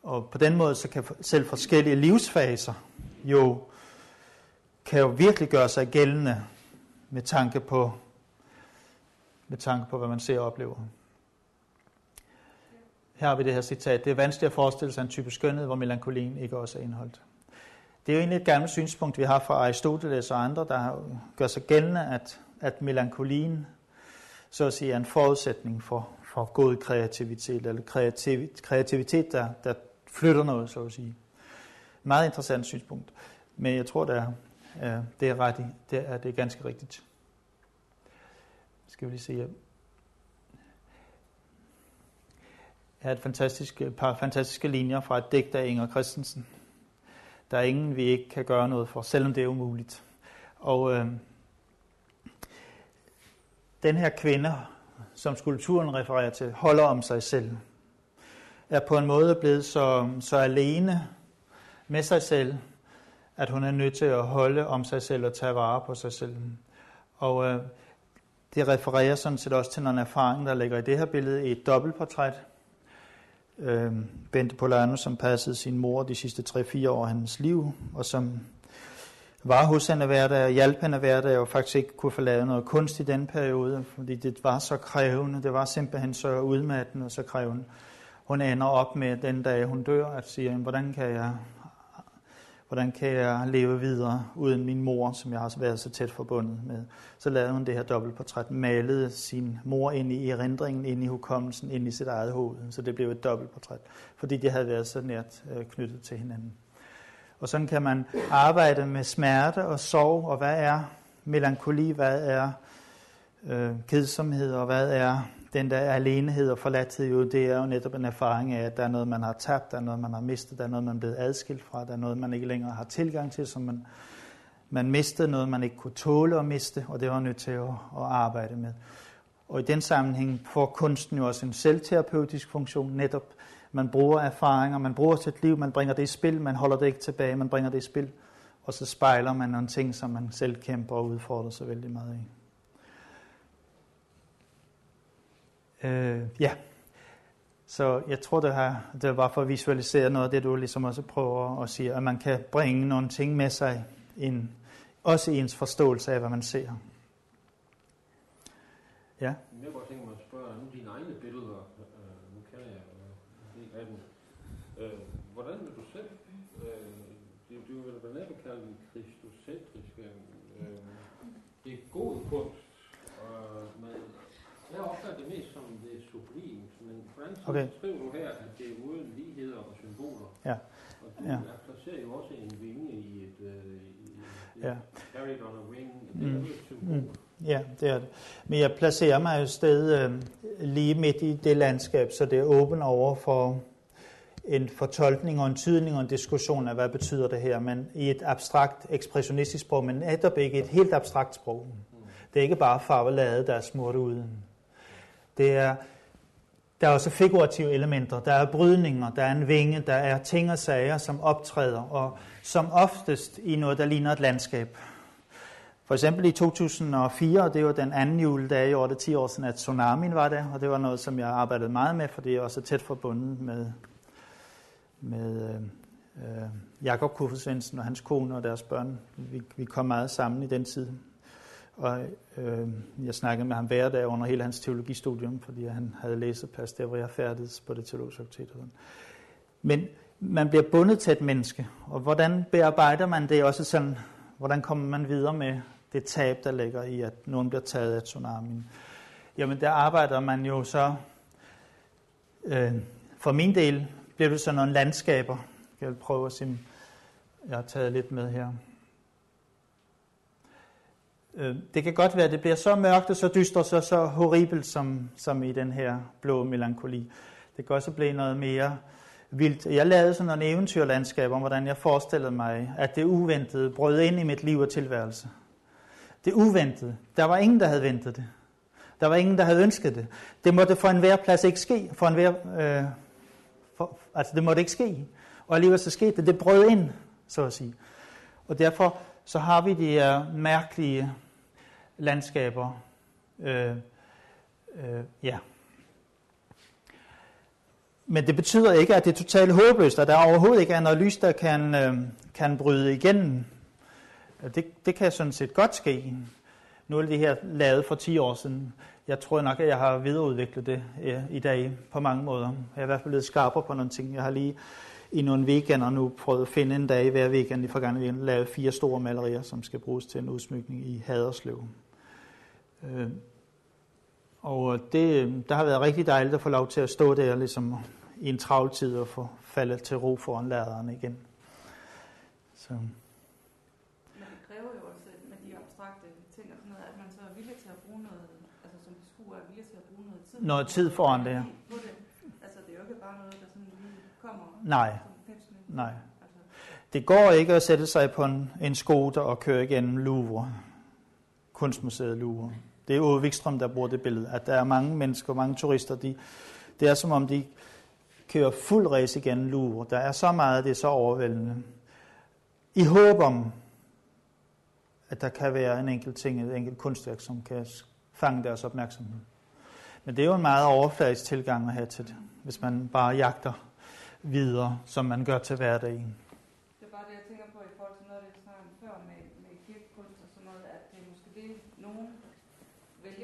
Og på den måde, så kan selv forskellige livsfaser jo, kan jo virkelig gøre sig gældende med tanke på, med tanke på, hvad man ser og oplever. Her har vi det her citat. Det er vanskeligt at forestille sig en type skønhed, hvor melankolien ikke også er indholdt. Det er jo egentlig et gammelt synspunkt, vi har fra Aristoteles og andre, der har- gør sig gældende, at, at melankolien så at sige, er en forudsætning for, for god kreativitet, eller kreativ, kreativitet, der, der flytter noget, så at sige. Meget interessant synspunkt. Men jeg tror, der, Ja, det er ret i. Det er, det er ganske rigtigt. Skal vi lige se her. Jeg er et fantastisk, par fantastiske linjer fra et digt af Inger Christensen. Der er ingen, vi ikke kan gøre noget for, selvom det er umuligt. Og øh, den her kvinde, som skulpturen refererer til, holder om sig selv, er på en måde blevet så, så alene med sig selv, at hun er nødt til at holde om sig selv og tage vare på sig selv. Og øh, det refererer sådan set også til nogle erfaring, der ligger i det her billede i et dobbeltportræt. Øh, Bente Polano, som passede sin mor de sidste 3-4 år af hendes liv, og som var hos hende hver dag og hjalp hende hver dag, og faktisk ikke kunne få lavet noget kunst i den periode, fordi det var så krævende, det var simpelthen så udmattende og så krævende. Hun ender op med den dag, hun dør, at sige, hvordan kan jeg hvordan kan jeg leve videre uden min mor, som jeg har været så tæt forbundet med. Så lavede hun det her dobbeltportræt, malede sin mor ind i erindringen, ind i hukommelsen, ind i sit eget hoved. Så det blev et dobbeltportræt, fordi de havde været så nært øh, knyttet til hinanden. Og sådan kan man arbejde med smerte og sorg, og hvad er melankoli, hvad er øh, kedsomhed, og hvad er den der alenehed og forladthed, jo, det er jo netop en erfaring af, at der er noget, man har tabt, der er noget, man har mistet, der er noget, man er blevet adskilt fra, der er noget, man ikke længere har tilgang til, som man, man mistede, noget, man ikke kunne tåle at miste, og det var nødt til at, at arbejde med. Og i den sammenhæng får kunsten jo også en selvterapeutisk funktion, netop man bruger erfaringer, man bruger sit liv, man bringer det i spil, man holder det ikke tilbage, man bringer det i spil, og så spejler man nogle ting, som man selv kæmper og udfordrer sig vældig meget i. Øh, ja, så jeg tror, det, her, det var for at visualisere noget af det, du ligesom også prøver at sige, at man kan bringe nogle ting med sig, ind, også i ens forståelse af, hvad man ser. Ja, Jeg kunne godt tænke mig at spørge, nu dine egne billeder, øh, nu kender jeg jo en del af dem. Øh, hvordan vil du selv, øh, det, det vil blandt andet kalde den kristocentriske, øh, det er god kunst, og men jeg opfatter det mest det hvordan Okay. skriver du her, at det er uden ligheder og symboler? Ja. Og du Ja. placerer jo også en vinge i et, øh, i Ja. carried on a wing, det er Mm. jo et symbol. Mm. Ja, det er det. Men jeg placerer mig jo sted øh, lige midt i det landskab, så det er åbent over for en fortolkning og en tydning og en diskussion af, hvad betyder det her, men i et abstrakt ekspressionistisk sprog, men netop ikke et helt abstrakt sprog. Det er ikke bare farvelade, der er smurt uden. Det er der er også figurative elementer. Der er brydninger, der er en vinge, der er ting og sager, som optræder, og som oftest i noget, der ligner et landskab. For eksempel i 2004, det var den anden juledag i år, det 10 år siden, at tsunamien var der, og det var noget, som jeg arbejdede meget med, fordi jeg er også tæt forbundet med, med øh, øh Jakob Kuffer og hans kone og deres børn. Vi, vi kom meget sammen i den tid. Og øh, jeg snakkede med ham hver dag under hele hans teologistudium, fordi han havde læseplads der, hvor jeg færdedes på det teologiske fakultet. Men man bliver bundet til et menneske, og hvordan bearbejder man det også sådan, hvordan kommer man videre med det tab, der ligger i, at nogen bliver taget af tsunamien? Jamen der arbejder man jo så, øh, for min del bliver det sådan nogle landskaber. Jeg vil prøve at se, jeg har taget lidt med her. Øh, det kan godt være, at det bliver så mørkt og så dystert og så horribelt som, som i den her blå melankoli. Det kan også blive noget mere vildt. Jeg lavede sådan en eventyrlandskab om, hvordan jeg forestillede mig, at det uventede brød ind i mit liv og tilværelse. Det uventede. Der var ingen, der havde ventet det. Der var ingen, der havde ønsket det. Det måtte for enhver plads ikke ske. For enhver, øh, for, altså det måtte ikke ske. Og alligevel så skete det. Det brød ind, så at sige. Og derfor så har vi de her mærkelige landskaber. Øh, øh, ja. Men det betyder ikke, at det er totalt håbløst, at der overhovedet ikke er noget lys, der kan, øh, kan bryde igennem. Det, det kan sådan set godt ske. Nu er det her lavet for 10 år siden. Jeg tror nok, at jeg har videreudviklet det ja, i dag på mange måder. Jeg er i hvert fald blevet skarpere på nogle ting. Jeg har lige i nogle weekender nu prøvet at finde en dag hver weekend i forgangen weekend, lavet fire store malerier, som skal bruges til en udsmykning i Haderslev. Øh, og det, der har været rigtig dejligt at få lov til at stå der ligesom i en travl tid og få faldet til ro foran læreren igen. Så. Men det kræver jo også med de abstrakte ting og sådan noget, at man så er villig til at bruge noget, altså som beskuer er villig til at bruge noget tid. Noget tid foran det, ja. Altså det er jo ikke bare noget, der sådan lige kommer. Nej, nej. Altså. Det går ikke at sætte sig på en, en skoter og køre igennem Louvre, kunstmuseet Louvre. Det er Ove Wikstrøm, der bruger det billede, at der er mange mennesker, mange turister, de, det er som om de kører fuld race igen Louvre. Der er så meget, det er så overvældende. I håb om, at der kan være en enkelt ting, et enkelt kunstværk, som kan fange deres opmærksomhed. Men det er jo en meget overfladisk tilgang at have til det, hvis man bare jagter videre, som man gør til hverdagen. Det er bare det, jeg tænker på i forhold til noget af det, jeg før med, med kirkekunst og sådan noget, at det er måske det, nogen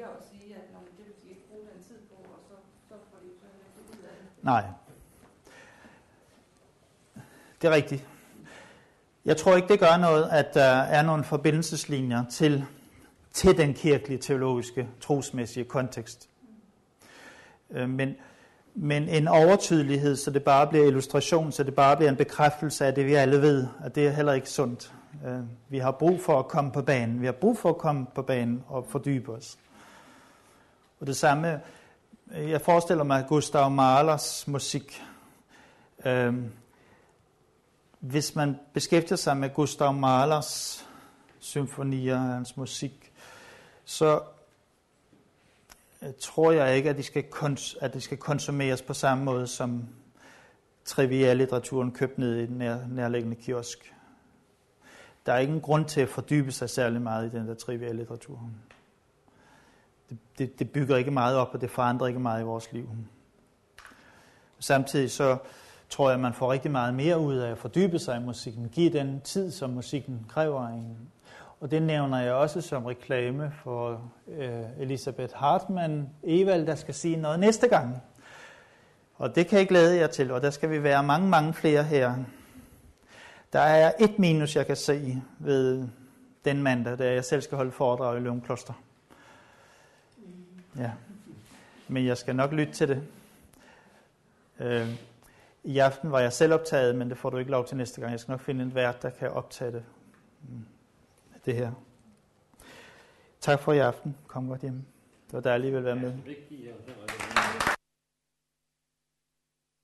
vælger at sige, at når det vil de ikke bruge den tid på, og så, så får de så ikke ud af det. Nej. Det er rigtigt. Jeg tror ikke, det gør noget, at der er nogle forbindelseslinjer til, til den kirkelige, teologiske, trosmæssige kontekst. Øh, men, men en overtydelighed, så det bare bliver illustration, så det bare bliver en bekræftelse af det, vi alle ved, at det er heller ikke sundt. Øh, vi har brug for at komme på banen. Vi har brug for at komme på banen og fordybe os. Og det samme, øh, jeg forestiller mig Gustav Mahlers musik. Øhm, hvis man beskæftiger sig med Gustav Mahlers symfonier, hans musik, så øh, tror jeg ikke, at de skal, kons- at de skal konsumeres på samme måde som triviallitteraturen købt ned i den nær- nærliggende kiosk. Der er ingen grund til at fordybe sig særlig meget i den der triviallitteratur. litteratur det, det, det bygger ikke meget op, og det forandrer ikke meget i vores liv. Samtidig så tror jeg, at man får rigtig meget mere ud af at fordybe sig i musikken. Give den tid, som musikken kræver af en. Og det nævner jeg også som reklame for øh, Elisabeth Hartmann Evald, der skal sige noget næste gang. Og det kan jeg glæde jer til, og der skal vi være mange, mange flere her. Der er et minus, jeg kan se ved den mandag, da jeg selv skal holde foredrag i Løvenkloster. Kloster. Ja. Men jeg skal nok lytte til det. Øh, I aften var jeg selv optaget, men det får du ikke lov til næste gang. Jeg skal nok finde en vært, der kan optage det. Mm. Det her. Tak for i aften. Kom godt hjem. Det var dejligt at være med.